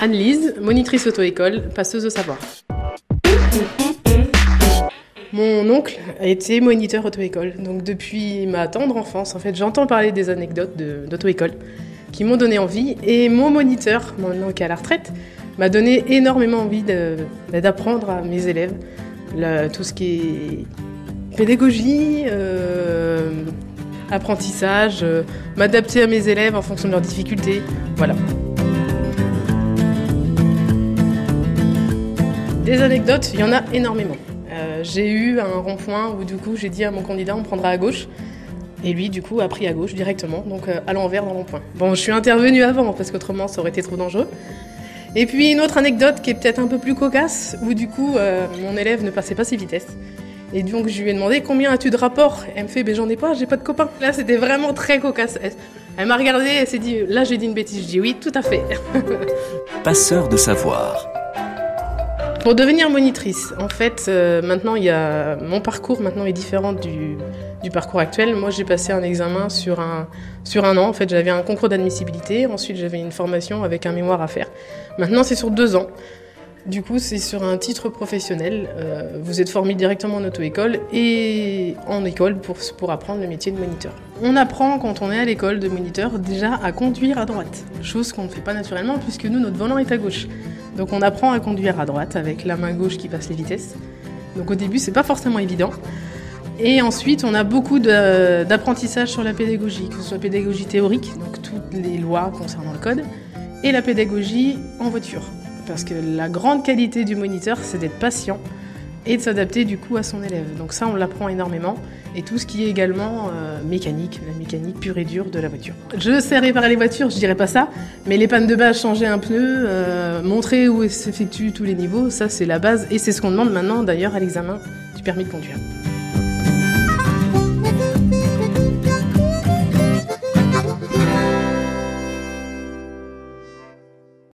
Anne-Lise, monitrice auto-école, passeuse au savoir. Mon oncle a été moniteur auto-école. Donc depuis ma tendre enfance, en fait, j'entends parler des anecdotes d'auto-école qui m'ont donné envie. Et mon moniteur, maintenant qui est à la retraite, m'a donné énormément envie d'apprendre à mes élèves tout ce qui est pédagogie, euh, apprentissage, euh, m'adapter à mes élèves en fonction de leurs difficultés. Voilà. Des anecdotes, il y en a énormément. Euh, j'ai eu un rond-point où du coup j'ai dit à mon candidat on prendra à gauche. Et lui, du coup, a pris à gauche directement, donc euh, à l'envers dans le rond-point. Bon, je suis intervenue avant parce qu'autrement ça aurait été trop dangereux. Et puis une autre anecdote qui est peut-être un peu plus cocasse, où du coup mon élève ne passait pas ses vitesses. Et donc je lui ai demandé combien as-tu de rapports? Elle me fait ben j'en ai pas, j'ai pas de copains. Là c'était vraiment très cocasse. Elle m'a regardé, elle s'est dit là j'ai dit une bêtise. Je dis oui, tout à fait. Passeur de savoir. Pour devenir monitrice, en fait, euh, maintenant, il y a mon parcours maintenant est différent du, du parcours actuel. Moi, j'ai passé un examen sur un, sur un an. En fait, j'avais un concours d'admissibilité. Ensuite, j'avais une formation avec un mémoire à faire. Maintenant, c'est sur deux ans. Du coup, c'est sur un titre professionnel. Euh, vous êtes formé directement en auto-école et en école pour, pour apprendre le métier de moniteur. On apprend quand on est à l'école de moniteur déjà à conduire à droite, chose qu'on ne fait pas naturellement puisque nous, notre volant est à gauche. Donc on apprend à conduire à droite avec la main gauche qui passe les vitesses. Donc au début, c'est pas forcément évident. Et ensuite, on a beaucoup d'apprentissage sur la pédagogie, que ce soit pédagogie théorique, donc toutes les lois concernant le code, et la pédagogie en voiture. Parce que la grande qualité du moniteur, c'est d'être patient et de s'adapter du coup à son élève. Donc ça, on l'apprend énormément. Et tout ce qui est également euh, mécanique, la mécanique pure et dure de la voiture. Je sais réparer les voitures, je dirais pas ça, mais les pannes de base, changer un pneu, euh, montrer où s'effectuent tous les niveaux, ça c'est la base et c'est ce qu'on demande maintenant d'ailleurs à l'examen du permis de conduire.